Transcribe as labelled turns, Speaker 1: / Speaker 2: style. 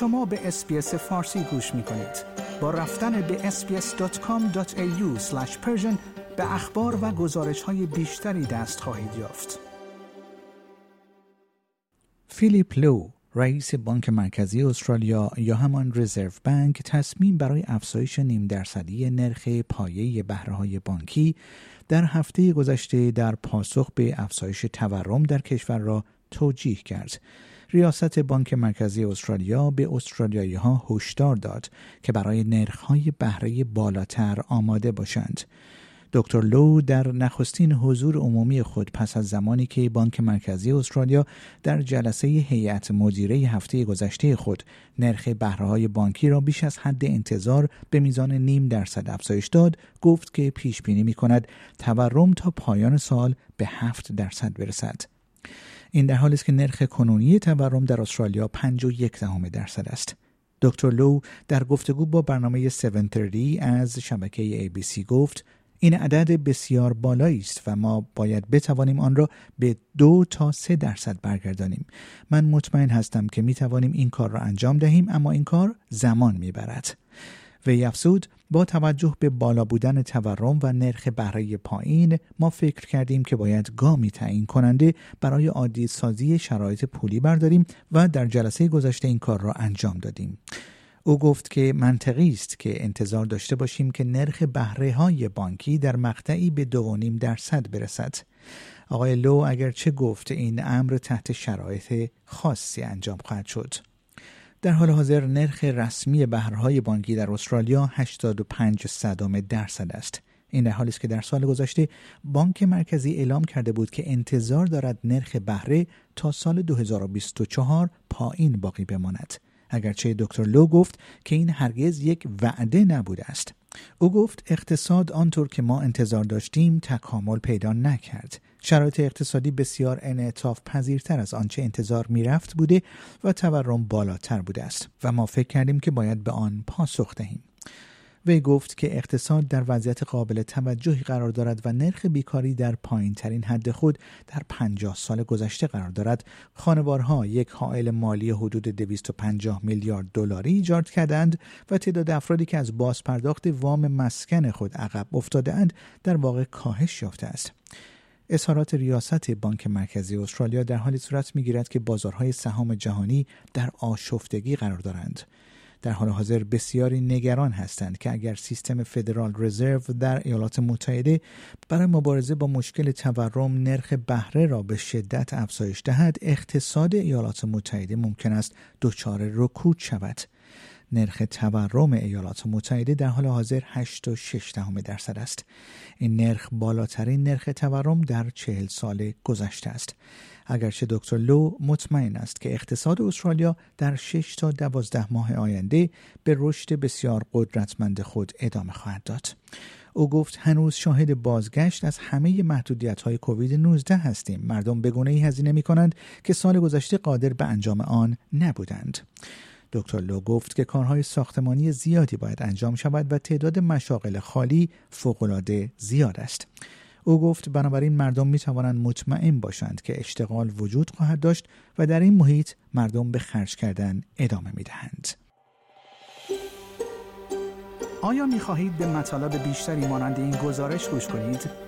Speaker 1: شما به SBS فارسی گوش می کنید. با رفتن به sbs.com.au به اخبار و گزارش های بیشتری دست خواهید یافت.
Speaker 2: فیلیپ لو رئیس بانک مرکزی استرالیا یا همان رزرو بانک تصمیم برای افزایش نیم درصدی نرخ پایه بهره بانکی در هفته گذشته در پاسخ به افزایش تورم در کشور را توجیه کرد. ریاست بانک مرکزی استرالیا به استرالیایی ها هشدار داد که برای نرخ‌های بهره بالاتر آماده باشند. دکتر لو در نخستین حضور عمومی خود پس از زمانی که بانک مرکزی استرالیا در جلسه هیئت مدیره هفته گذشته خود نرخ بهرههای بانکی را بیش از حد انتظار به میزان نیم درصد افزایش داد گفت که پیش بینی می کند تورم تا پایان سال به هفت درصد برسد این در حالی است که نرخ کنونی تورم در استرالیا 5.1 درصد است. دکتر لو در گفتگو با برنامه 730 از شبکه ABC گفت این عدد بسیار بالایی است و ما باید بتوانیم آن را به دو تا سه درصد برگردانیم. من مطمئن هستم که می توانیم این کار را انجام دهیم اما این کار زمان می برد وی افزود با توجه به بالا بودن تورم و نرخ بهره پایین ما فکر کردیم که باید گامی تعیین کننده برای عادی سازی شرایط پولی برداریم و در جلسه گذشته این کار را انجام دادیم او گفت که منطقی است که انتظار داشته باشیم که نرخ بهره های بانکی در مقطعی به دو درصد برسد. آقای لو اگرچه گفت این امر تحت شرایط خاصی انجام خواهد شد. در حال حاضر نرخ رسمی بهرهای بانکی در استرالیا 85 صدام درصد است. این در حالی است که در سال گذشته بانک مرکزی اعلام کرده بود که انتظار دارد نرخ بهره تا سال 2024 پایین باقی بماند. اگرچه دکتر لو گفت که این هرگز یک وعده نبوده است او گفت اقتصاد آنطور که ما انتظار داشتیم تکامل پیدا نکرد. شرایط اقتصادی بسیار انعطاف پذیرتر از آنچه انتظار می‌رفت بوده و تورم بالاتر بوده است و ما فکر کردیم که باید به آن پاسخ دهیم. وی گفت که اقتصاد در وضعیت قابل توجهی قرار دارد و نرخ بیکاری در پایین ترین حد خود در 50 سال گذشته قرار دارد. خانوارها یک حائل مالی حدود 250 میلیارد دلاری ایجاد کردند و تعداد افرادی که از بازپرداخت وام مسکن خود عقب افتادهاند در واقع کاهش یافته است. اظهارات ریاست بانک مرکزی استرالیا در حالی صورت می‌گیرد که بازارهای سهام جهانی در آشفتگی قرار دارند. در حال حاضر بسیاری نگران هستند که اگر سیستم فدرال رزرو در ایالات متحده برای مبارزه با مشکل تورم نرخ بهره را به شدت افزایش دهد اقتصاد ایالات متحده ممکن است دچار رکود شود. نرخ تورم ایالات متحده در حال حاضر 8.6 درصد است. این نرخ بالاترین نرخ تورم در چهل سال گذشته است. اگرچه دکتر لو مطمئن است که اقتصاد استرالیا در 6 تا 12 ماه آینده به رشد بسیار قدرتمند خود ادامه خواهد داد. او گفت هنوز شاهد بازگشت از همه محدودیت های کووید 19 هستیم. مردم به گونه ای هزینه می کنند که سال گذشته قادر به انجام آن نبودند. دکتر لو گفت که کارهای ساختمانی زیادی باید انجام شود و تعداد مشاغل خالی فوقالعاده زیاد است. او گفت بنابراین مردم می توانند مطمئن باشند که اشتغال وجود خواهد داشت و در این محیط مردم به خرج کردن ادامه می دهند.
Speaker 1: آیا می خواهید به مطالب بیشتری مانند این گزارش گوش کنید؟